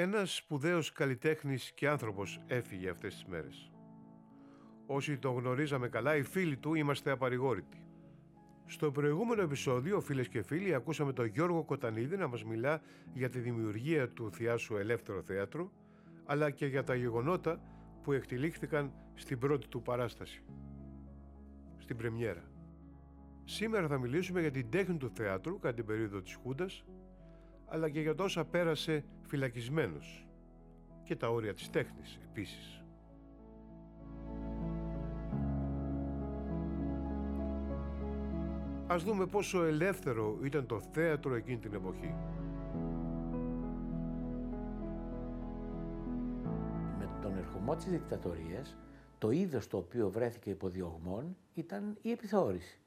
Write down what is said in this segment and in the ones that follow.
Ένας σπουδαίος καλλιτέχνης και άνθρωπος έφυγε αυτές τις μέρες. Όσοι τον γνωρίζαμε καλά, οι φίλοι του είμαστε απαρηγόρητοι. Στο προηγούμενο επεισόδιο, φίλες και φίλοι, ακούσαμε τον Γιώργο Κοτανίδη να μας μιλά για τη δημιουργία του Θιάσου Ελεύθερο Θέατρο, αλλά και για τα γεγονότα που εκτελήχθηκαν στην πρώτη του παράσταση, στην πρεμιέρα. Σήμερα θα μιλήσουμε για την τέχνη του θεάτρου κατά την περίοδο της Χούντας, αλλά και για τόσα πέρασε φυλακισμένος και τα όρια της τέχνης επίσης. Ας δούμε πόσο ελεύθερο ήταν το θέατρο εκείνη την εποχή. Με τον ερχομό της δικτατορίας, το είδος το οποίο βρέθηκε υπό διωγμών ήταν η επιθεώρηση.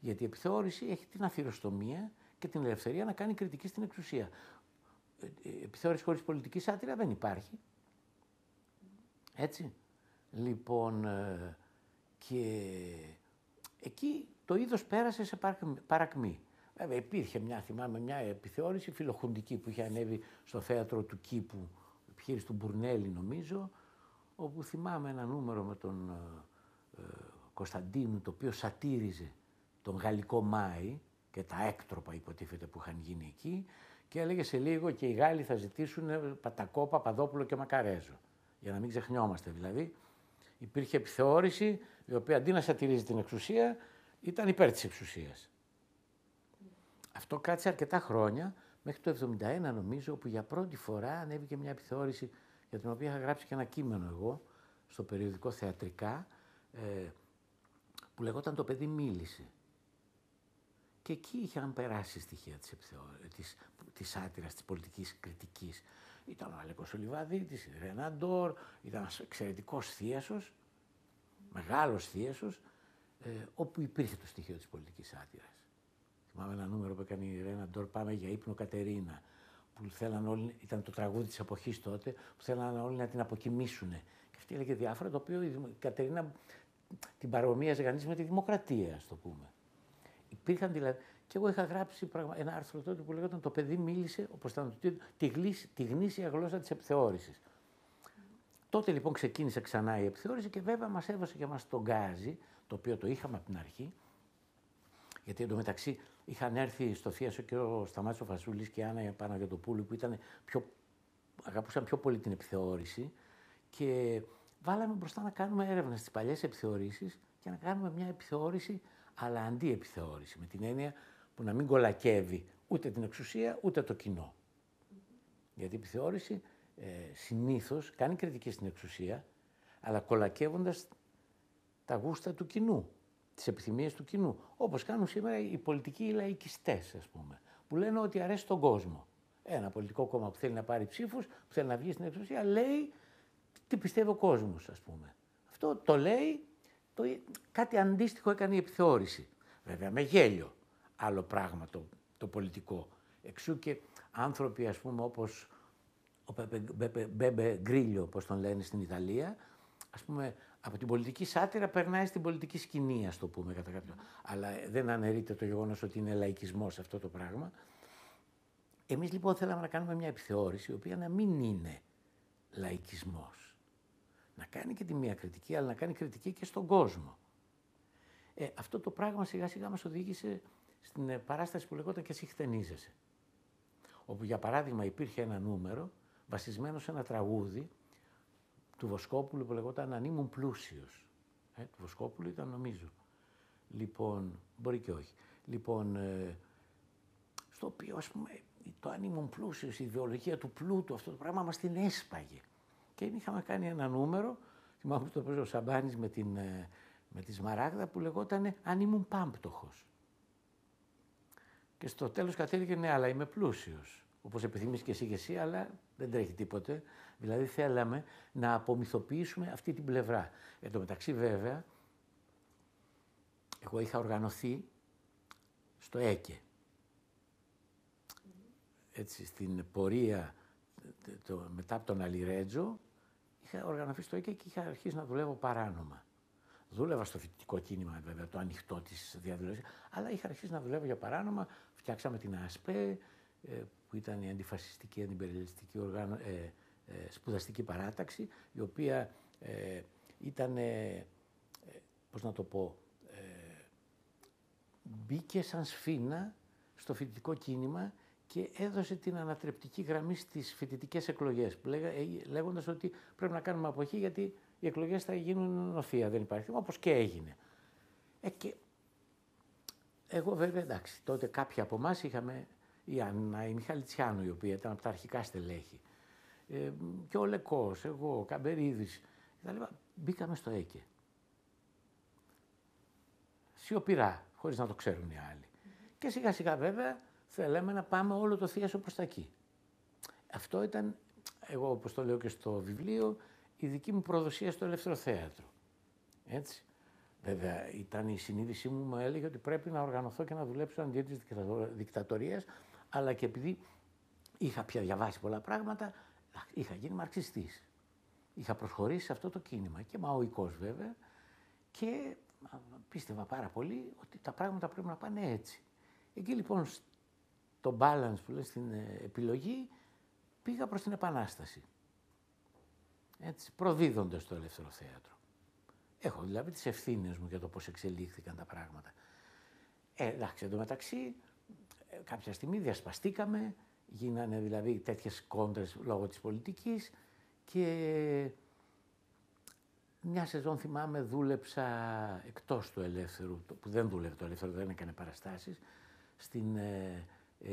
Γιατί η επιθεώρηση έχει την αφιεροστομία και την ελευθερία να κάνει κριτική στην εξουσία. Ε, ε, επιθεώρηση χωρίς πολιτική σάτυρα δεν υπάρχει. Έτσι. Λοιπόν, ε, και εκεί το είδος πέρασε σε παρακμή. Βέβαια υπήρχε μια, θυμάμαι, μια επιθεώρηση φιλοχουντική που είχε ανέβει στο θέατρο του Κήπου, επιχείρηση του Μπουρνέλη νομίζω, όπου θυμάμαι ένα νούμερο με τον ε, Κωνσταντίνου, το οποίο σατήριζε τον γαλλικό Μάη και τα έκτροπα υποτίθεται που είχαν γίνει εκεί και έλεγε σε λίγο και οι Γάλλοι θα ζητήσουν Πατακό, Παπαδόπουλο και Μακαρέζο. Για να μην ξεχνιόμαστε δηλαδή. Υπήρχε επιθεώρηση η οποία αντί να σατηρίζει την εξουσία ήταν υπέρ της εξουσίας. Αυτό κράτησε αρκετά χρόνια, μέχρι το 1971 νομίζω, όπου για πρώτη φορά ανέβηκε μια επιθεώρηση για την οποία είχα γράψει και ένα κείμενο εγώ, στο περιοδικό Θεατρικά, ε, που λεγόταν «Το παιδί μίλησε». Και εκεί είχαν περάσει στοιχεία της, της, της άτυρας, της πολιτικής κριτικής. Ήταν ο Αλέκος Ολιβαδίτης, η Ρένα Ντόρ, ήταν ένας εξαιρετικός θίασος, μεγάλος θίασος, ε, όπου υπήρχε το στοιχείο της πολιτικής άτυρας. Θυμάμαι ένα νούμερο που έκανε η Ρένα Ντόρ, πάμε για ύπνο Κατερίνα, που θέλαν όλοι, ήταν το τραγούδι της εποχής τότε, που θέλαν όλοι να την αποκοιμήσουν. Και αυτή έλεγε διάφορα, το οποίο η Κατερίνα την παρομοίαζε κανείς με τη δημοκρατία, ας το πούμε. Υπήρχαν δηλαδή. Και εγώ είχα γράψει ένα άρθρο τότε που λέγονταν Το παιδί μίλησε, όπως ήταν το τίτλο, τη, τη γνήσια γλώσσα της επιθεώρησης. Τότε λοιπόν ξεκίνησε ξανά η επιθεώρηση και βέβαια μας έβασε και μα τον γκάζι, το οποίο το είχαμε από την αρχή. Γιατί εντωμεταξύ είχαν έρθει στο Θίασο και ο Σταμάτης ο Φασούλης και η Άννα Παναγιοτοπούλου που ήταν πιο, αγαπούσαν πιο πολύ την επιθεώρηση και βάλαμε μπροστά να κάνουμε έρευνα στις παλιές επιθεωρήσεις και να κάνουμε μια επιθεώρηση αλλά αντιεπιθεώρηση, με την έννοια που να μην κολακεύει ούτε την εξουσία ούτε το κοινό. Γιατί η επιθεώρηση ε, συνήθως κάνει κριτική στην εξουσία, αλλά κολακεύοντας τα γούστα του κοινού, τις επιθυμίες του κοινού. Όπως κάνουν σήμερα οι πολιτικοί οι λαϊκιστές, ας πούμε, που λένε ότι αρέσει τον κόσμο. Ένα πολιτικό κόμμα που θέλει να πάρει ψήφους, που θέλει να βγει στην εξουσία, λέει τι πιστεύει ο κόσμος, ας πούμε. Αυτό το λέει το, κάτι αντίστοιχο έκανε η επιθεώρηση. Βέβαια με γέλιο. Άλλο πράγμα το, το πολιτικό. Εξού και άνθρωποι ας πούμε όπως ο Μπέμπε Γκρίλιο, όπως τον λένε στην Ιταλία, ας πούμε από την πολιτική σάτυρα περνάει στην πολιτική σκηνή, ας το πούμε κατά κάποιο. Αλλά δεν αναιρείται το γεγονός ότι είναι λαϊκισμός αυτό το πράγμα. Εμείς λοιπόν θέλαμε να κάνουμε μια επιθεώρηση, η οποία να μην είναι λαϊκισμός να κάνει και τη μία κριτική, αλλά να κάνει κριτική και στον κόσμο. Ε, αυτό το πράγμα σιγά σιγά μας οδήγησε στην ε, παράσταση που λεγόταν και εσύ χτενίζεσαι. Όπου για παράδειγμα υπήρχε ένα νούμερο βασισμένο σε ένα τραγούδι του Βοσκόπουλου που λεγόταν «Αν ήμουν πλούσιος». Ε, του Βοσκόπουλου ήταν νομίζω. Λοιπόν, μπορεί και όχι. Λοιπόν, ε, στο οποίο ας πούμε το «Αν ήμουν πλούσιος», η ιδεολογία του πλούτου, αυτό το πράγμα μας την έσπαγε. Και είχαμε κάνει ένα νούμερο, θυμάμαι που το παίζει ο Σαμπάνης με, την, ε, με τη Σμαράγδα που λεγόταν «Αν ήμουν πάμπτωχος». Και στο τέλος κατέληγε «Ναι, αλλά είμαι πλούσιος». Όπως επιθυμείς και εσύ και εσύ, αλλά δεν τρέχει τίποτε. Δηλαδή θέλαμε να απομυθοποιήσουμε αυτή την πλευρά. Εν τω μεταξύ βέβαια, εγώ είχα οργανωθεί στο ΕΚΕ. Έτσι, στην πορεία το, μετά από τον Αλιρέτζο, είχα οργανωθεί στο ΕΚΕ και είχα αρχίσει να δουλεύω παράνομα. Δούλευα στο φοιτητικό κίνημα, βέβαια, το ανοιχτό της διαδηλώση, αλλά είχα αρχίσει να δουλεύω για παράνομα. Φτιάξαμε την ΑΣΠΕ, ε, που που ήταν η αντιφασιστική, αντιπεριαλιστική οργάνω, ε, ε, σπουδαστική παράταξη, η οποία ε, ήταν, ε, πώς να το πω, μπήκε σαν σφήνα στο φοιτητικό κίνημα και έδωσε την ανατρεπτική γραμμή στις φοιτητικές εκλογές, λέγοντας ότι πρέπει να κάνουμε αποχή γιατί οι εκλογές θα γίνουν νοθεία, δεν υπάρχει, όπως και έγινε. Ε, και εγώ βέβαια εντάξει, τότε κάποιοι από εμάς είχαμε η Άννα, η Μιχαλητσιάνου, η οποία ήταν από τα αρχικά στελέχη, ε, και ο Λεκός, εγώ, ο Καμπερίδης, μπήκαμε στο ΕΚΕ. Σιωπηρά, χωρίς να το ξέρουν οι άλλοι. Και σιγά σιγά βέβαια θέλαμε να πάμε όλο το θείασο προς τα εκεί. Αυτό ήταν, εγώ όπως το λέω και στο βιβλίο, η δική μου προδοσία στο ελεύθερο θέατρο. Έτσι. Βέβαια, ήταν η συνείδησή μου, μου έλεγε ότι πρέπει να οργανωθώ και να δουλέψω αντί της δικτατορίας, αλλά και επειδή είχα πια διαβάσει πολλά πράγματα, είχα γίνει μαρξιστής. Είχα προσχωρήσει σε αυτό το κίνημα και μαοικός βέβαια και πίστευα πάρα πολύ ότι τα πράγματα πρέπει να πάνε έτσι. Εκεί λοιπόν το balance που λέει στην ε, επιλογή πήγα προς την Επανάσταση. Έτσι, προδίδοντας το ελεύθερο θέατρο. Έχω δηλαδή τις ευθύνες μου για το πώς εξελίχθηκαν τα πράγματα. Ε, εντάξει, εντωμεταξύ ε, κάποια στιγμή διασπαστήκαμε, γίνανε δηλαδή τέτοιες κόντρες λόγω της πολιτικής και μια σεζόν θυμάμαι δούλεψα εκτός του ελεύθερου, που δεν δούλευε το ελεύθερο, δεν έκανε παραστάσεις, στην ε, ε,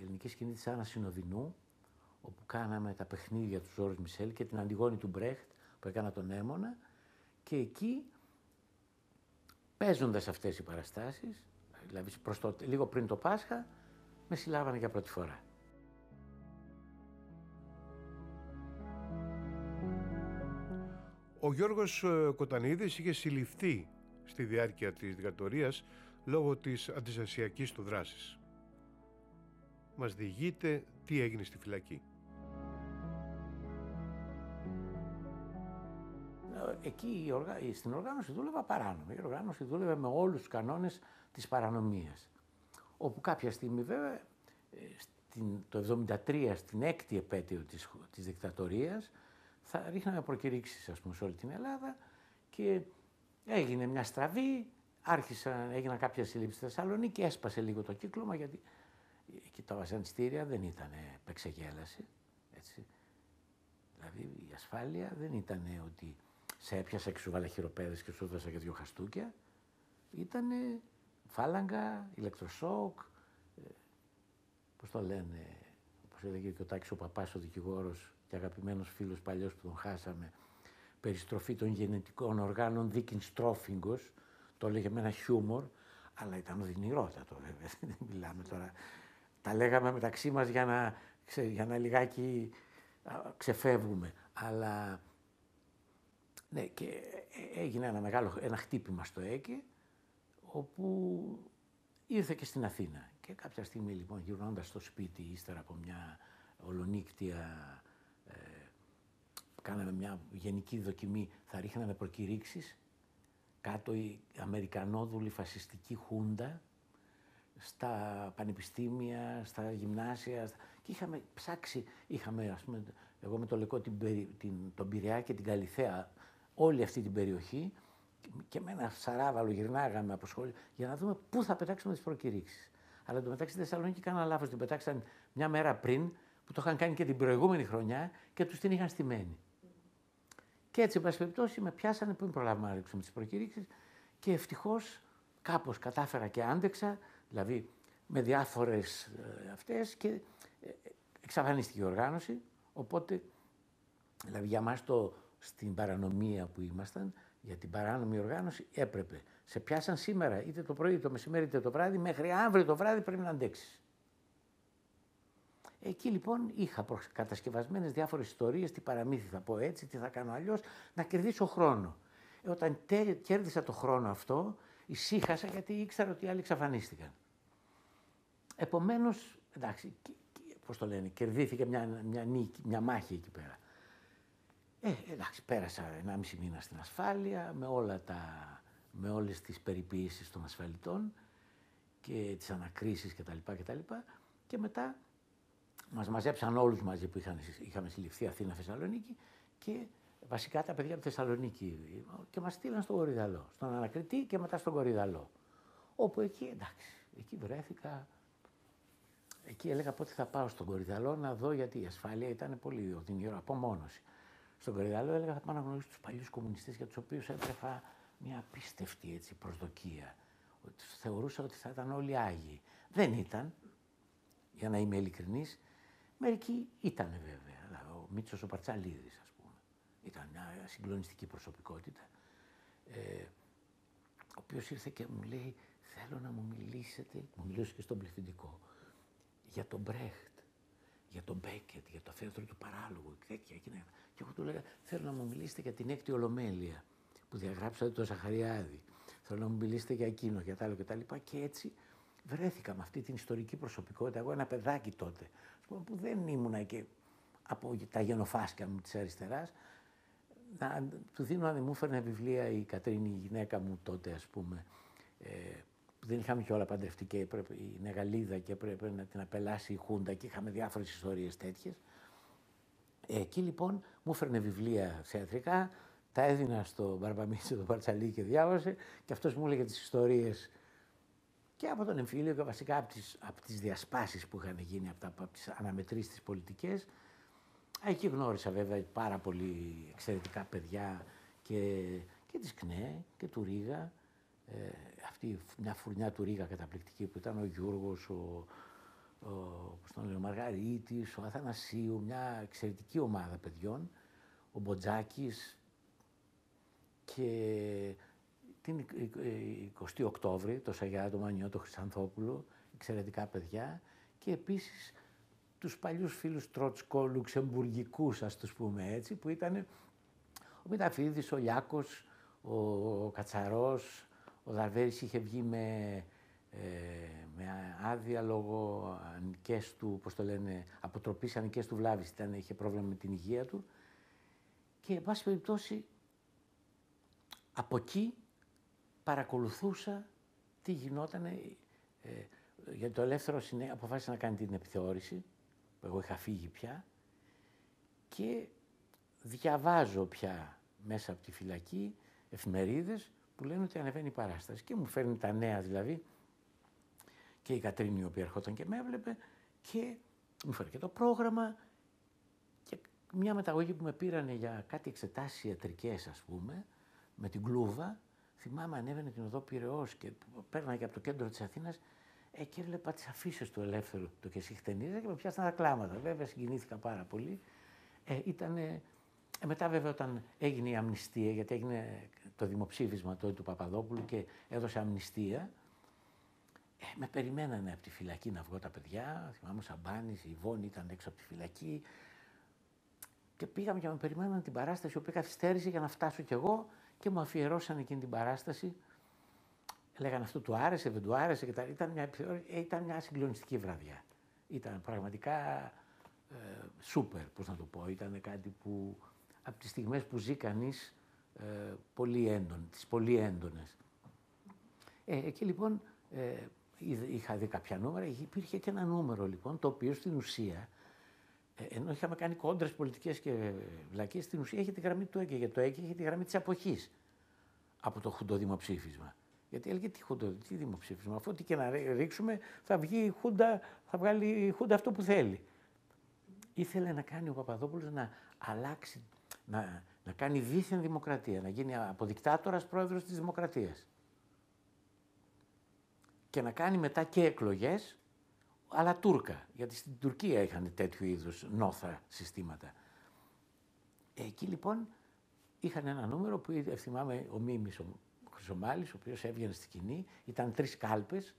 ελληνική σκηνή της Άννας Συνοδεινού, όπου κάναμε τα παιχνίδια του Ζόρις Μισελ και την Αντιγόνη του Μπρέχτ που έκανα τον Έμονα και εκεί παίζοντας αυτές οι παραστάσεις, δηλαδή προς το, λίγο πριν το Πάσχα, με συλλάβανε για πρώτη φορά. Ο Γιώργος ε, Κοτανίδης είχε συλληφθεί στη διάρκεια της δικτατορίας λόγω της αντιστασιακής του δράσης. Μας διηγείται τι έγινε στη φυλακή. Ε, εκεί στην οργάνωση δούλευα παράνομα. Η οργάνωση δούλευε με όλους τους κανόνες της παρανομίας. Όπου κάποια στιγμή βέβαια, ε, στην, το 1973, στην έκτη επέτειο της, της δικτατορίας, θα ρίχναμε προκηρύξεις ας πούμε, σε όλη την Ελλάδα και έγινε μια στραβή, άρχισαν, έγιναν κάποια συλλήψεις στη Θεσσαλονίκη, έσπασε λίγο το κύκλωμα γιατί εκεί τα βασανιστήρια δεν ήταν επεξεγέλαση. Έτσι. Δηλαδή η ασφάλεια δεν ήταν ότι σε έπιασα και σου βάλα χειροπέδες και σου έδωσα και δύο χαστούκια. Ήταν φάλαγγα, ηλεκτροσόκ, ε, πώς το λένε, όπως έλεγε και ο Τάκης ο Παπάς, ο δικηγόρος και αγαπημένος φίλος παλιός που τον χάσαμε, περιστροφή των γενετικών οργάνων δίκην στρόφιγκος, το έλεγε με ένα χιούμορ, αλλά ήταν οδυνηρότατο βέβαια, δεν μιλάμε τώρα. Τα λέγαμε μεταξύ μας για να, για να λιγάκι ξεφεύγουμε, αλλά ναι, και ε, έγινε ένα μεγάλο ένα χτύπημα στο ΕΚΕ, όπου ήρθε και στην Αθήνα. Και κάποια στιγμή λοιπόν γυρνώντας στο σπίτι, ύστερα από μια ολονύκτια, ε, κάναμε μια γενική δοκιμή, θα ρίχναμε προκηρύξεις, κάτω η Αμερικανόδουλη φασιστική χούντα, στα πανεπιστήμια, στα γυμνάσια και είχαμε ψάξει, είχαμε ας πούμε, εγώ με το λεκό την, την, τον Πειραιά και την Καλυθέα όλη αυτή την περιοχή και με ένα σαράβαλο γυρνάγαμε από σχόλιο για να δούμε πού θα πετάξουμε τις προκηρύξεις. Αλλά εντωμεταξύ στη Θεσσαλονίκη κάναν λάθος. Την πετάξαν μια μέρα πριν που το είχαν κάνει και την προηγούμενη χρονιά και τους την είχαν στημένη. Και έτσι, εν πάση περιπτώσει, με πιάσανε πριν προλάβουμε να ρίξουμε τις προκηρύξεις και ευτυχώς κάπως κατάφερα και άντεξα, δηλαδή με διάφορες ε, αυτές και ε, εξαφανίστηκε η οργάνωση. Οπότε, δηλαδή για μας το, στην παρανομία που ήμασταν, για την παράνομη οργάνωση, έπρεπε. Σε πιάσαν σήμερα, είτε το πρωί, είτε το μεσημέρι, είτε το βράδυ, μέχρι αύριο το βράδυ πρέπει να αντέξεις. Εκεί λοιπόν είχα κατασκευασμένες διάφορες ιστορίες, τι παραμύθι θα πω έτσι, τι θα κάνω αλλιώς, να κερδίσω χρόνο. Ε, όταν κέρδισα το χρόνο αυτό, ησύχασα γιατί ήξερα ότι οι άλλοι εξαφανίστηκαν. Επομένως, εντάξει, πώς το λένε, κερδίθηκε μια, μια, μια μάχη εκεί πέρα. Ε, εντάξει, πέρασα 1,5 μήνα στην ασφάλεια με, όλα τα, με όλες τις περιποίησεις των ασφαλιτών και τις ανακρίσεις κτλ. Και, και μετά μας μαζέψαν όλους μαζί που είχαν, είχαμε συλληφθεί Αθήνα Θεσσαλονίκη και βασικά τα παιδιά από Θεσσαλονίκη και μας στείλαν στον Κορυδαλό, στον Ανακριτή και μετά στον Κορυδαλό. Όπου εκεί, εντάξει, εκεί βρέθηκα, εκεί έλεγα πότε θα πάω στον Κορυδαλό να δω γιατί η ασφάλεια ήταν πολύ οδυνηρό, απομόνωση. Στον Κορυδαλό έλεγα θα πάω να γνωρίσω τους παλιούς κομμουνιστές για τους οποίους έτρεφα μια απίστευτη έτσι, προσδοκία. Θεωρούσα ότι θα ήταν όλοι Άγιοι. Δεν ήταν, για να είμαι ειλικρινής, Μερικοί ήταν βέβαια. Ο Μίτσος ο Παρτσαλίδης, ας πούμε. Ήταν μια συγκλονιστική προσωπικότητα. Ε, ο οποίος ήρθε και μου λέει: Θέλω να μου μιλήσετε. Μου μιλούσε και στον πληθυντικό. Για τον Μπρέχτ, για τον Μπέκετ, για το θέατρο του παράλογου και τέτοια. Και εγώ του λέγα: Θέλω να μου μιλήσετε για την έκτη Ολομέλεια που διαγράψατε το Ζαχαριάδη. Θέλω να μου μιλήσετε για εκείνο, για τα άλλο κτλ. Και, και έτσι βρέθηκα με αυτή την ιστορική προσωπικότητα. Εγώ ένα παιδάκι τότε, που δεν ήμουνα και από τα γενοφάσκια μου της αριστεράς, να, του δίνω αν μου έφερνε βιβλία η Κατρίνη, η γυναίκα μου τότε ας πούμε, ε, που δεν είχαμε και όλα παντρευτεί και έπρεπε, η Νεγαλίδα και έπρεπε να την απελάσει η Χούντα και είχαμε διάφορες ιστορίες τέτοιες. Ε, εκεί λοιπόν μου έφερνε βιβλία θεατρικά, τα έδινα στο Μπαρμπαμίτσο, το Παρτσαλί και διάβασε και αυτός μου έλεγε τις ιστορίες και από τον εμφύλιο και βασικά από τις, από τις διασπάσεις που είχαν γίνει από, τα, από τις αναμετρήσεις τις πολιτικές. Εκεί γνώρισα βέβαια πάρα πολύ εξαιρετικά παιδιά και, και της ΚΝΕ και του Ρίγα. Ε, αυτή μια φουρνιά του Ρίγα καταπληκτική που ήταν ο Γιώργος, ο, ο, τον λέω, ο Μαργαρίτης, ο Αθανασίου, μια εξαιρετική ομάδα παιδιών, ο Μποτζάκης και την 20 Οκτώβρη, το Σαγιά, το Μανιό, το Χρυσανθόπουλο, εξαιρετικά παιδιά και επίσης τους παλιούς φίλους Τρότσκο, Λουξεμβουργικούς, ας τους πούμε έτσι, που ήταν ο Μηταφίδης, ο Λιάκος, ο, ο Κατσαρός, ο Δαρβέρης είχε βγει με, ε, με άδεια λόγω ανικές του, πώς το λένε, αποτροπής ανικές του βλάβης, ήταν, είχε πρόβλημα με την υγεία του. Και, εν πάση περιπτώσει, από εκεί παρακολουθούσα τι γινόταν. Ε, για το ελεύθερο συνέ αποφάσισε να κάνει την επιθεώρηση, που εγώ είχα φύγει πια, και διαβάζω πια μέσα από τη φυλακή εφημερίδες που λένε ότι ανεβαίνει η παράσταση. Και μου φέρνει τα νέα δηλαδή, και η Κατρίνη η οποία ερχόταν και με έβλεπε, και μου φέρνει και το πρόγραμμα, και μια μεταγωγή που με πήρανε για κάτι εξετάσεις ιατρικές ας πούμε, με την κλούβα, Θυμάμαι ανέβαινε την οδό Πυραιός και πέρναγε από το κέντρο της Αθήνας ε, και έβλεπα τις αφήσεις του ελεύθερου το και συχτενίζα και με πιάσαν τα κλάματα. Βέβαια συγκινήθηκα πάρα πολύ. Ε, ήτανε... Ε, μετά βέβαια όταν έγινε η αμνηστία, γιατί έγινε το δημοψήφισμα τότε του Παπαδόπουλου και έδωσε αμνηστία, ε, με περιμένανε από τη φυλακή να βγω τα παιδιά. Θυμάμαι ο Σαμπάνης, η Βόνη ήταν έξω από τη φυλακή. Και πήγαμε και με περιμένανε την παράσταση, η οποία καθυστέρησε για να φτάσω κι εγώ και μου αφιερώσαν εκείνη την παράσταση. Λέγανε αυτό του άρεσε, δεν του άρεσε. Και τα... ήταν, μια, ήταν μια συγκλονιστική βραδιά. Ήταν πραγματικά ε, σούπερ, πώς να το πω. Ήταν κάτι που από τις στιγμές που ζει κανείς ε, πολύ έντονο, τις πολύ έντονες. Ε, εκεί λοιπόν ε, είχα δει κάποια νούμερα, υπήρχε και ένα νούμερο λοιπόν, το οποίο στην ουσία ε, ενώ είχαμε κάνει κόντρες πολιτικές και βλακίες, στην ουσία είχε τη γραμμή του ΕΚΕ. Για το ΕΚΕ είχε τη γραμμή της αποχής από το χουντό δημοψήφισμα. Γιατί έλεγε τι χουντό, τι δημοψήφισμα. Αφού τι και να ρίξουμε, θα βγει η Χούντα, θα βγάλει η Χούντα αυτό που θέλει. Ήθελε να κάνει ο Παπαδόπουλος να αλλάξει, να, να κάνει δίθεν δημοκρατία, να γίνει αποδικτάτορα πρόεδρος της Δημοκρατίας. Και να κάνει μετά και εκλογές αλλά Τούρκα, γιατί στην Τουρκία είχαν τέτοιου είδους νόθα συστήματα. Εκεί λοιπόν είχαν ένα νούμερο που θυμάμαι ο Μίμης, ο Χρυσομάλης, ο οποίος έβγαινε στη σκηνή, ήταν τρεις κάλπες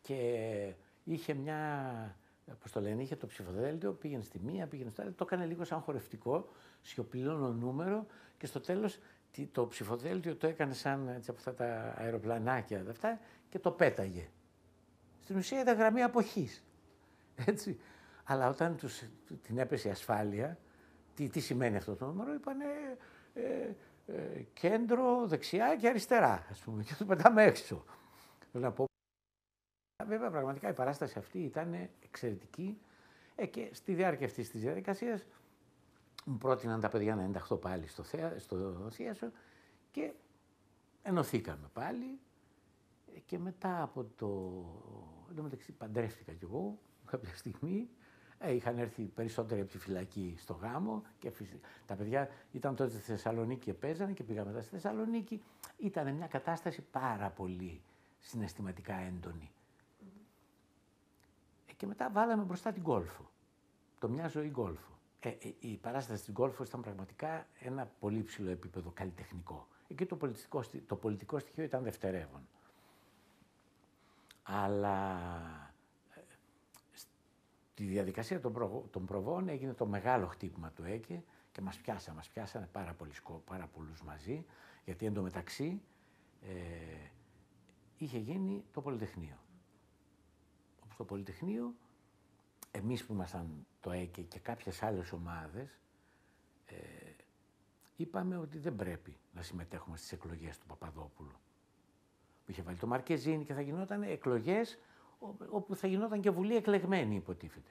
και είχε μια, πώς το λένε, είχε το ψηφοδέλτιο, πήγαινε στη μία, πήγαινε στο άλλο, το έκανε λίγο σαν χορευτικό, σιωπηλώνο νούμερο και στο τέλος το ψηφοδέλτιο το έκανε σαν έτσι, από αυτά τα αεροπλανάκια αυτά, και το πέταγε. Στην ουσία ήταν γραμμή αποχής. Έτσι. Αλλά όταν τους, την έπεσε η ασφάλεια, τι, τι σημαίνει αυτό το νούμερο, είπαν ε, ε, κέντρο, δεξιά και αριστερά, ας πούμε, και το πετάμε έξω. Θέλω να πω, βέβαια πραγματικά η παράσταση αυτή ήταν εξαιρετική. Ε, και στη διάρκεια αυτής της διαδικασίας μου πρότειναν τα παιδιά να ενταχθώ πάλι στο, θέα, στο θίασο και ενωθήκαμε πάλι ε, και μετά από το... Εν τω μεταξύ παντρεύτηκα κι εγώ κάποια στιγμή. Ε, είχαν έρθει περισσότεροι από τη φυλακή στο γάμο και φυσικά, τα παιδιά ήταν τότε στη Θεσσαλονίκη και παίζανε και πήγαμε μετά στη Θεσσαλονίκη. Ήταν μια κατάσταση πάρα πολύ συναισθηματικά έντονη. Ε, και μετά βάλαμε μπροστά την κόλφο. Το μια ζωή γκολφο. Ε, ε, η παράσταση στην γκολφο ήταν πραγματικά ένα πολύ ψηλό επίπεδο καλλιτεχνικό. Εκεί το πολιτικό, το πολιτικό στοιχείο ήταν δευτερεύον. Αλλά ε, στη διαδικασία των, προ, των προβών έγινε το μεγάλο χτύπημα του ΕΚΕ και μας πιάσανε, μας πιάσανε πάρα, πολύ, πάρα πολλούς μαζί, γιατί εντωμεταξύ ε, είχε γίνει το Πολυτεχνείο. Όπως το Πολυτεχνείο, εμείς που ήμασταν το ΕΚΕ και κάποιες άλλες ομάδες, ε, είπαμε ότι δεν πρέπει να συμμετέχουμε στις εκλογές του Παπαδόπουλου. Που είχε βάλει το Μαρκεζίνη και θα γινόταν εκλογές όπου θα γινόταν και βουλή εκλεγμένη υποτίθεται.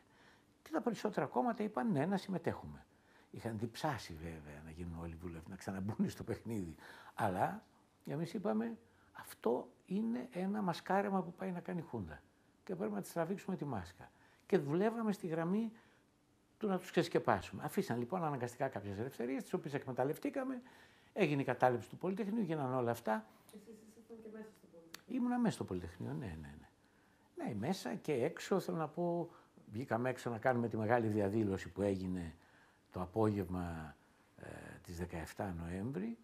Και τα περισσότερα κόμματα είπαν ναι, να συμμετέχουμε. Είχαν διψάσει βέβαια να γίνουν όλοι βουλευτές, να ξαναμπούν στο παιχνίδι. Αλλά εμείς είπαμε αυτό είναι ένα μασκάρεμα που πάει να κάνει χούντα. Και πρέπει να τη τραβήξουμε τη μάσκα. Και δουλεύαμε στη γραμμή του να τους ξεσκεπάσουμε. Αφήσαν λοιπόν αναγκαστικά κάποιες ελευθερίες, τις οποίες εκμεταλλευτήκαμε. Έγινε η κατάληψη του Πολυτεχνείου, γίνανε όλα αυτά. Εσείς ήσασταν και μέσα στο Πολυτεχνείο. Ήμουνα μέσα στο Πολυτεχνείο, ναι, ναι, ναι. Ναι, μέσα και έξω θέλω να πω, βγήκαμε έξω να κάνουμε τη μεγάλη διαδήλωση που έγινε το απόγευμα ε, της 17 Νοέμβρη,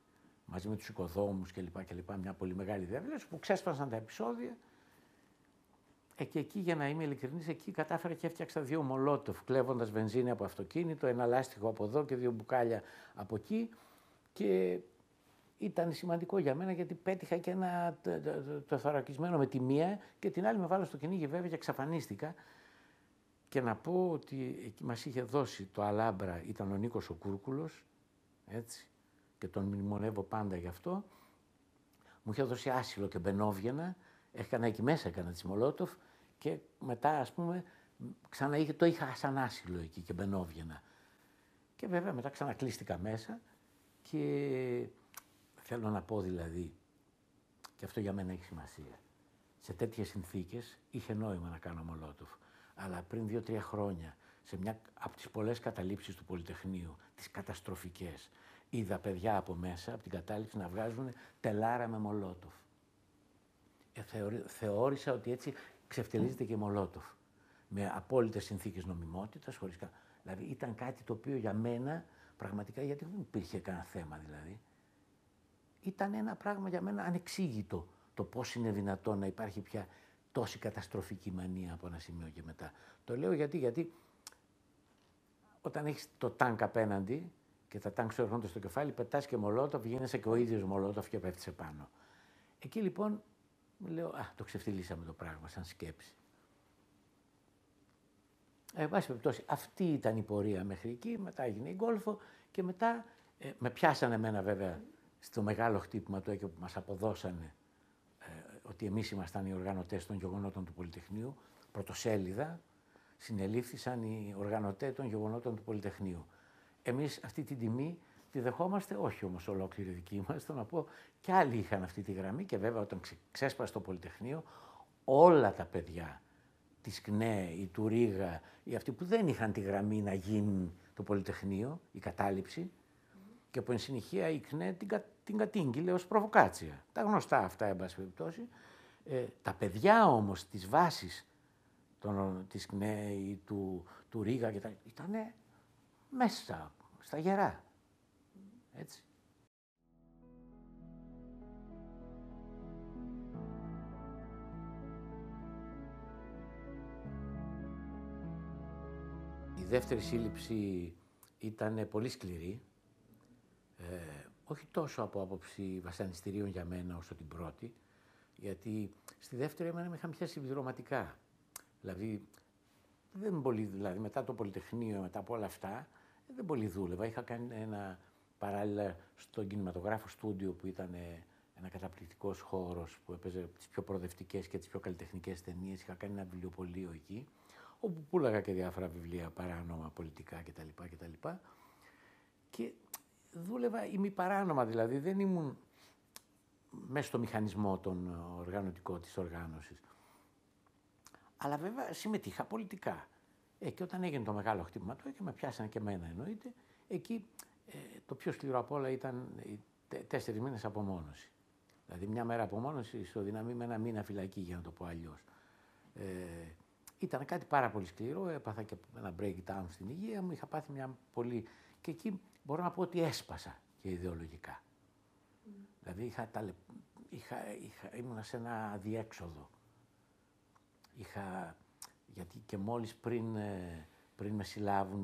μαζί με τους οικοδόμους κλπ. κλπ μια πολύ μεγάλη διαδήλωση που ξέσπασαν τα επεισόδια ε, και εκεί, για να είμαι ειλικρινής, εκεί κατάφερα και έφτιαξα δύο μολότοφ, κλέβοντας βενζίνη από αυτοκίνητο, ένα λάστιχο από εδώ και δύο μπουκάλια από εκεί. Και ήταν σημαντικό για μένα γιατί πέτυχα και ένα το, το, το θωρακισμένο με τη μία και την άλλη με βάλω στο κυνήγι βέβαια και εξαφανίστηκα. Και να πω ότι εκεί μας είχε δώσει το Αλάμπρα, ήταν ο Νίκος ο Κούρκουλος, έτσι, και τον μνημονεύω πάντα γι' αυτό. Μου είχε δώσει άσυλο και μπενόβγαινα, έκανα εκεί μέσα, έκανα τη Μολότοφ και μετά, ας πούμε, ξανά είχε, το είχα σαν άσυλο εκεί και μπαινόβγαινα. Και βέβαια μετά ξανακλείστηκα μέσα και θέλω να πω δηλαδή, και αυτό για μένα έχει σημασία, σε τέτοιες συνθήκες είχε νόημα να κάνω Μολότοφ. Αλλά πριν δύο-τρία χρόνια, σε μια από τις πολλές καταλήψεις του Πολυτεχνείου, τις καταστροφικές, είδα παιδιά από μέσα, από την κατάληψη, να βγάζουν τελάρα με Μολότοφ. Ε, θεώρησα ότι έτσι ξεφτελίζεται και Μολότοφ. Με απόλυτες συνθήκες νομιμότητας, χωρίς Δηλαδή ήταν κάτι το οποίο για μένα πραγματικά, γιατί δεν υπήρχε κανένα θέμα δηλαδή, ήταν ένα πράγμα για μένα ανεξήγητο το πώς είναι δυνατόν να υπάρχει πια τόση καταστροφική μανία από ένα σημείο και μετά. Το λέω γιατί, γιατί όταν έχεις το τάγκ απέναντι και τα τάγκ σου έρχονται στο κεφάλι, πετάς και μολότοφ, γίνεσαι και ο ίδιος μολότοφ και πέφτεις πάνω. Εκεί λοιπόν μου λέω, α, το ξεφτυλίσαμε το πράγμα σαν σκέψη. Ε, πάση περιπτώσει, αυτή ήταν η πορεία μέχρι εκεί, μετά έγινε η γκολφο και μετά ε, με πιάσανε εμένα βέβαια στο μεγάλο χτύπημα του που μας αποδώσανε ε, ότι εμείς ήμασταν οι οργανωτές των γεγονότων του Πολυτεχνείου, πρωτοσέλιδα, συνελήφθησαν οι οργανωτές των γεγονότων του Πολυτεχνείου. Εμείς αυτή την τιμή Τη δεχόμαστε, όχι όμως ολόκληρη δική μας, το να πω και άλλοι είχαν αυτή τη γραμμή και βέβαια όταν ξέσπασε το Πολυτεχνείο όλα τα παιδιά της ΚΝΕ, η του Ρίγα, οι αυτοί που δεν είχαν τη γραμμή να γίνει το Πολυτεχνείο, η κατάληψη, και που εν συνεχεία η ΚΝΕ την, κα, την κατήγγειλε ως προβοκάτσια. Τα γνωστά αυτά, εν πάση περιπτώσει. Ε, τα παιδιά όμως της βάσης των, της ΚΝΕ ή του, του Ρίγα ήταν μέσα, στα γερά. Έτσι. Η δεύτερη σύλληψη ήταν πολύ σκληρή. Ε, όχι τόσο από άποψη βασανιστήριων για μένα όσο την πρώτη, γιατί στη δεύτερη εμένα με είχαν πιάσει συμπληρωματικά. Δηλαδή, δεν πολύ, δηλαδή μετά το Πολυτεχνείο, μετά από όλα αυτά, δεν πολύ δούλευα. Είχα κάνει ένα Παράλληλα στον κινηματογράφο στούντιο που ήταν ε, ένα καταπληκτικός χώρος που έπαιζε τις πιο προοδευτικές και τις πιο καλλιτεχνικές ταινίες. Είχα κάνει ένα βιβλιοπωλείο εκεί. όπου πουλάγα και διάφορα βιβλία παράνομα, πολιτικά κτλ. κτλ. Και δούλευα ημιπαράνομα, δηλαδή δεν ήμουν μέσα στο μηχανισμό των οργανωτικό της οργάνωσης. Αλλά βέβαια συμμετείχα πολιτικά. Ε, και όταν έγινε το μεγάλο χτύπημα του και με πιάσανε και εμένα εννοείται, εκεί ε, το πιο σκληρό απ' όλα ήταν οι τέσσερις μήνες απομόνωση. Δηλαδή μια μέρα απομόνωση ισοδυναμεί με ένα μήνα φυλακή, για να το πω αλλιώς. Ε, ήταν κάτι πάρα πολύ σκληρό, έπαθα και ένα breakdown στην υγεία μου, είχα πάθει μια πολύ... Και εκεί μπορώ να πω ότι έσπασα και ιδεολογικά. Mm. Δηλαδή είχα, ταλε... είχα, είχα, ήμουνα σε ένα αδιέξοδο. Είχα, γιατί και μόλις πριν, ε, πριν με συλλάβουν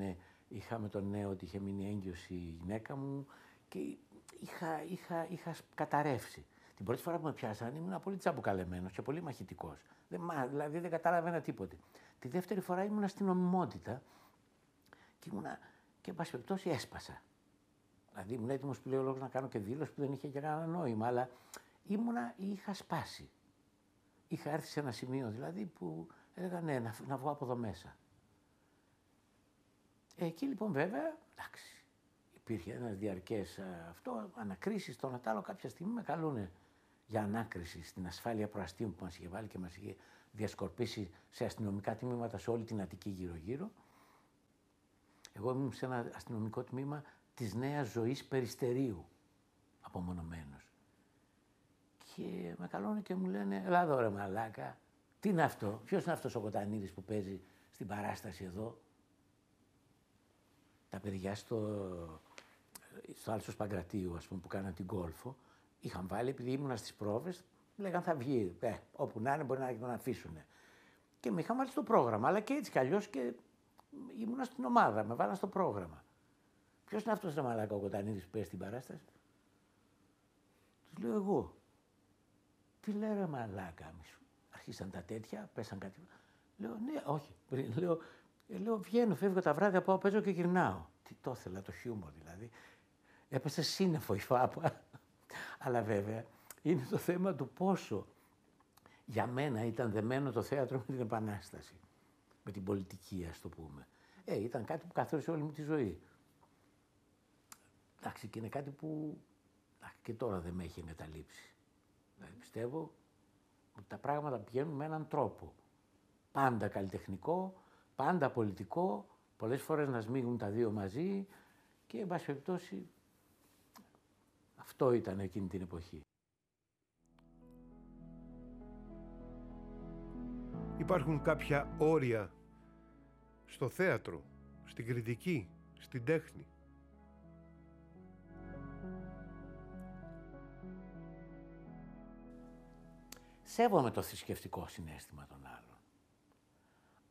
είχα τον νέο ότι είχε μείνει έγκυος η γυναίκα μου και είχα, είχα, είχα καταρρεύσει. Την πρώτη φορά που με πιάσανε ήμουν πολύ τσαμπουκαλεμένος και πολύ μαχητικός. Δηλαδή δεν καταλάβαινα τίποτε. Τη δεύτερη φορά ήμουν στην νομιμότητα και ήμουνα και εν πάση περιπτώσει έσπασα. Δηλαδή ήμουν έτοιμος πλέον να κάνω και δήλωση που δεν είχε και κανένα νόημα, αλλά ήμουνα ή είχα σπάσει. Είχα έρθει σε ένα σημείο δηλαδή που έλεγα ναι, να, να βγω από εδώ μέσα. Εκεί λοιπόν βέβαια, εντάξει, υπήρχε ένας διαρκές αυτό, ανακρίσεις στο Νατάλο κάποια στιγμή με καλούνε για ανάκριση στην ασφάλεια προαστίου που μας είχε βάλει και μας είχε διασκορπίσει σε αστυνομικά τμήματα σε όλη την Αττική γύρω-γύρω. Εγώ ήμουν σε ένα αστυνομικό τμήμα της νέας ζωής Περιστερίου, απομονωμένος. Και με καλώνε και μου λένε, έλα εδώ ρε μαλάκα, τι είναι αυτό, ποιος είναι αυτός ο Κοτανίδης που παίζει στην παράσταση εδώ. Τα παιδιά στο, στο Άλσος Παγκρατίου, ας πούμε, που κάναν την κόλφο, είχαν βάλει, επειδή ήμουνα στις πρόβες, λέγαν θα βγει, ε, όπου να είναι μπορεί να τον αφήσουν. Και με είχαν βάλει στο πρόγραμμα, αλλά και έτσι κι αλλιώς και ήμουνα στην ομάδα, με βάλαν στο πρόγραμμα. Ποιος είναι αυτός ο μαλάκα ο Κοτανίδης που παίζει στην παράσταση; Τους λέω εγώ. Τι λέω ρε μαλάκα σου. Αρχίσαν τα τέτοια, πέσαν κάτι. Λέω ναι, όχι. Λέω, ε, λέω βγαίνω, φεύγω τα βράδια, πάω, παίζω και γυρνάω. Τι το ήθελα, το χιούμορ δηλαδή. Έπεσε σύννεφο η φάπα. Αλλά βέβαια είναι το θέμα του πόσο για μένα ήταν δεμένο το θέατρο με την Επανάσταση. Με την πολιτική, ας το πούμε. Ε, ήταν κάτι που καθόρισε όλη μου τη ζωή. Εντάξει, και είναι κάτι που και τώρα δεν με έχει εγκαταλείψει. Δηλαδή πιστεύω ότι τα πράγματα πηγαίνουν με έναν τρόπο. Πάντα καλλιτεχνικό, πάντα πολιτικό, πολλές φορές να σμίγουν τα δύο μαζί και, εν πάση περιπτώσει, αυτό ήταν εκείνη την εποχή. Υπάρχουν κάποια όρια στο θέατρο, στην κριτική, στην τέχνη; Σέβομαι το θρησκευτικό συνέστημα των άλλων.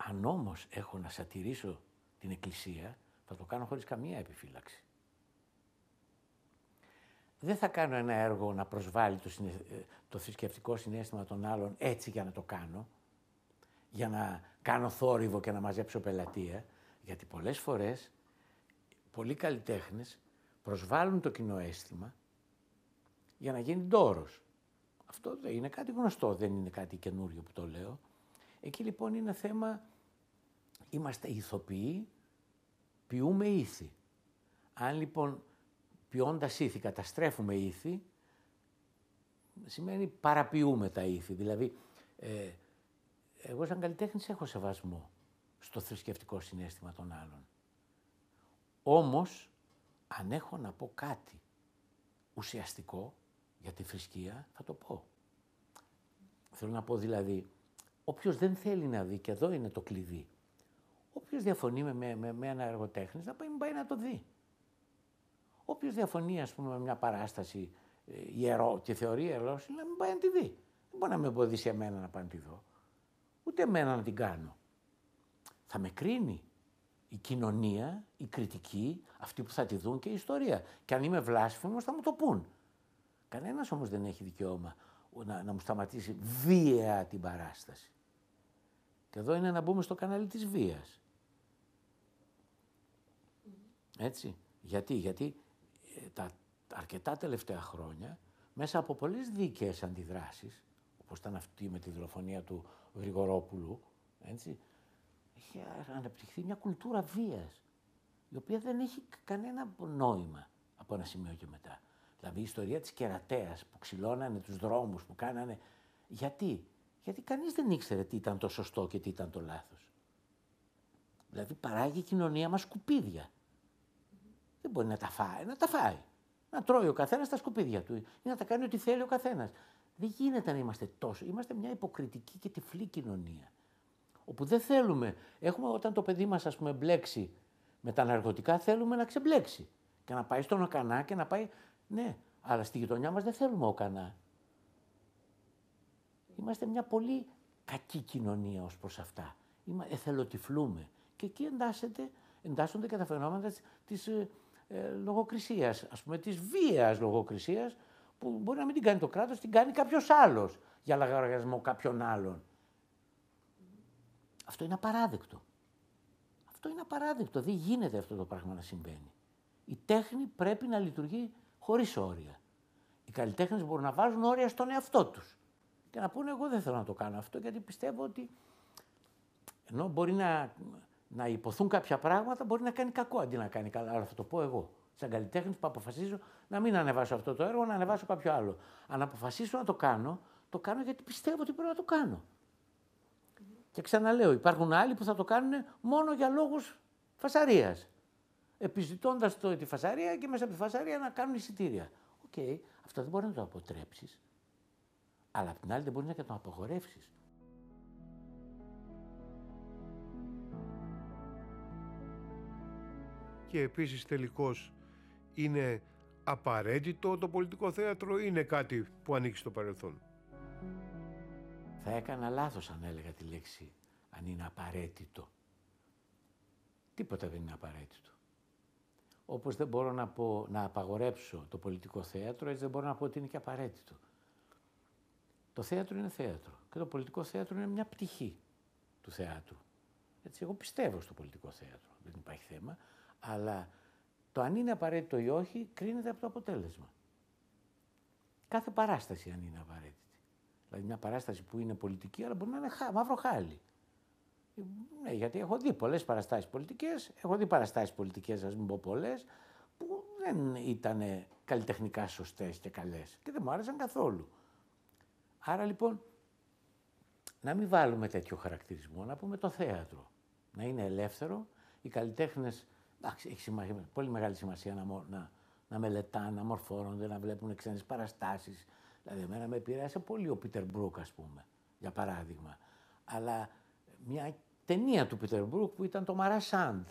Αν όμως έχω να σατηρήσω την Εκκλησία, θα το κάνω χωρίς καμία επιφύλαξη. Δεν θα κάνω ένα έργο να προσβάλλει το, ε, το θρησκευτικό συνέστημα των άλλων έτσι για να το κάνω, για να κάνω θόρυβο και να μαζέψω πελατεία, γιατί πολλές φορές πολλοί καλλιτέχνες προσβάλλουν το κοινό αίσθημα για να γίνει ντόρος. Αυτό είναι κάτι γνωστό, δεν είναι κάτι καινούριο που το λέω. Εκεί λοιπόν είναι θέμα, είμαστε ηθοποιοί, ποιούμε ήθη. Αν λοιπόν ποιώντας ήθη καταστρέφουμε ήθη, σημαίνει παραποιούμε τα ήθη. Δηλαδή, ε, εγώ σαν καλλιτέχνης έχω σεβασμό στο θρησκευτικό συνέστημα των άλλων. Όμως, αν έχω να πω κάτι ουσιαστικό, για τη θρησκεία, θα το πω. Θέλω να πω δηλαδή, όποιος δεν θέλει να δει, και εδώ είναι το κλειδί, όποιος διαφωνεί με, με, με ένα εργοτέχνης, να πάει, πάει να το δει. Όποιος διαφωνεί, ας πούμε, με μια παράσταση ε, ιερό και θεωρεί ιερός, να μην πάει να τη δει. Δεν μπορεί να με εμποδίσει εμένα να πάω να τη δω. Ούτε εμένα να την κάνω. Θα με κρίνει η κοινωνία, η κριτική, αυτοί που θα τη δουν και η ιστορία. Και αν είμαι βλάσφημος θα μου το πούν. Κανένας όμως δεν έχει δικαίωμα να, να μου σταματήσει βία την παράσταση. Και εδώ είναι να μπούμε στο κανάλι της βίας. Έτσι. Γιατί, γιατί ε, τα αρκετά τελευταία χρόνια, μέσα από πολλές δίκαιες αντιδράσεις, όπως ήταν αυτή με τη δολοφονία του Γρηγορόπουλου, έτσι, έχει αναπτυχθεί μια κουλτούρα βίας, η οποία δεν έχει κανένα νόημα από ένα σημείο και μετά. Δηλαδή η ιστορία της κερατέας που ξυλώνανε τους δρόμους, που κάνανε... Γιατί, γιατί κανείς δεν ήξερε τι ήταν το σωστό και τι ήταν το λάθος. Δηλαδή παράγει η κοινωνία μας σκουπίδια. Δεν μπορεί να τα φάει, να τα φάει. Να τρώει ο καθένας τα σκουπίδια του ή να τα κάνει ό,τι θέλει ο καθένας. Δεν γίνεται να είμαστε τόσο. Είμαστε μια υποκριτική και τυφλή κοινωνία. Όπου δεν θέλουμε. Έχουμε όταν το παιδί μας, ας πούμε, μπλέξει με τα ναρκωτικά, θέλουμε να ξεμπλέξει. Και να πάει στον οκανά και να πάει. Ναι, αλλά στη γειτονιά μας δεν θέλουμε οκανά. Είμαστε μια πολύ κακή κοινωνία ως προς αυτά. εθελοτυφλούμε. Και εκεί εντάσσεται, εντάσσονται και τα φαινόμενα της, ε, ε, λογοκρισίας, ας πούμε της βίας λογοκρισίας που μπορεί να μην την κάνει το κράτος, την κάνει κάποιος άλλος για λαγαριασμό κάποιον άλλον. Αυτό είναι απαράδεκτο. Αυτό είναι απαράδεκτο. Δεν γίνεται αυτό το πράγμα να συμβαίνει. Η τέχνη πρέπει να λειτουργεί χωρίς όρια. Οι καλλιτέχνες μπορούν να βάζουν όρια στον εαυτό τους. Και να πούνε εγώ δεν θέλω να το κάνω αυτό γιατί πιστεύω ότι ενώ μπορεί να να υποθούν κάποια πράγματα μπορεί να κάνει κακό αντί να κάνει καλά. Αλλά θα το πω εγώ. Σαν καλλιτέχνης που αποφασίζω να μην ανεβάσω αυτό το έργο, να ανεβάσω κάποιο άλλο. Αν αποφασίσω να το κάνω, το κάνω γιατί πιστεύω ότι πρέπει να το κάνω. Και ξαναλέω, υπάρχουν άλλοι που θα το κάνουν μόνο για λόγους φασαρίας. Επιζητώντας τη φασαρία και μέσα από τη φασαρία να κάνουν εισιτήρια. OK, okay, αυτό δεν μπορεί να το αποτρέψεις. Αλλά απ' την άλλη δεν μπορείς να και το απαγορεύσει. και επίσης τελικώς είναι απαραίτητο το πολιτικό θέατρο ή είναι κάτι που ανήκει στο παρελθόν; Θα έκανα λάθος αν έλεγα τη λέξη αν είναι απαραίτητο. Τίποτα δεν είναι απαραίτητο. Όπως δεν μπορώ να, πω, να απαγορέψω το πολιτικό θέατρο, έτσι δεν μπορώ να πω ότι είναι και απαραίτητο. Το θέατρο είναι θέατρο και το πολιτικό θέατρο είναι μια πτυχή του θεάτρου. Έτσι, εγώ πιστεύω στο πολιτικό θέατρο, δεν υπάρχει θέμα. Αλλά το αν είναι απαραίτητο ή όχι κρίνεται από το αποτέλεσμα. Κάθε παράσταση αν είναι απαραίτητη. Δηλαδή μια παράσταση που είναι πολιτική, αλλά μπορεί να είναι χά, μαύρο χάλι. Ναι, γιατί έχω δει πολλές παραστάσεις πολιτικές, έχω δει παραστάσεις πολιτικές, ας μην πω πολλές, που δεν ήταν καλλιτεχνικά σωστές και καλές και δεν μου άρεσαν καθόλου. Άρα λοιπόν, να μην βάλουμε τέτοιο χαρακτηρισμό, να πούμε το θέατρο. Να είναι ελεύθερο, οι καλλιτέχνες Εντάξει, έχει σημασία, πολύ μεγάλη σημασία να, να, να μελετάνε, να μορφώνονται, να βλέπουν ξένες παραστάσεις. Δηλαδή, εμένα με επηρέασε πολύ ο Πίτερ Μπρούκ, ας πούμε, για παράδειγμα. Αλλά μια ταινία του Πίτερ Μπρούκ που ήταν το Μαρά Σαντ.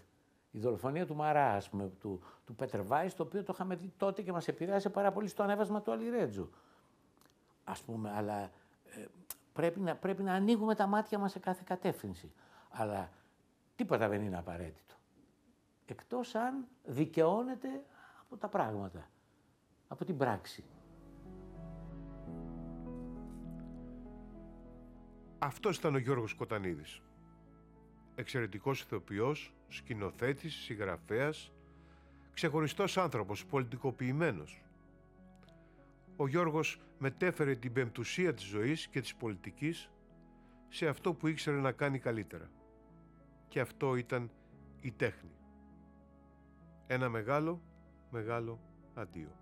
Η δολοφονία του Μαρά, ας πούμε, του, του Πέτερ Βάις, το οποίο το είχαμε δει τότε και μας επηρέασε πάρα πολύ στο ανέβασμα του Αλή Ρέτζο. Ας πούμε, αλλά ε, πρέπει, να, πρέπει να ανοίγουμε τα μάτια μας σε κάθε κατεύθυνση. Αλλά τίποτα δεν είναι απαραίτητο εκτός αν δικαιώνεται από τα πράγματα, από την πράξη. Αυτός ήταν ο Γιώργος Κοτανίδης. Εξαιρετικός ηθοποιός, σκηνοθέτης, συγγραφέας, ξεχωριστός άνθρωπος, πολιτικοποιημένος. Ο Γιώργος μετέφερε την πεμπτουσία της ζωής και της πολιτικής σε αυτό που ήξερε να κάνει καλύτερα. Και αυτό ήταν η τέχνη. Ένα μεγάλο, μεγάλο αντίο.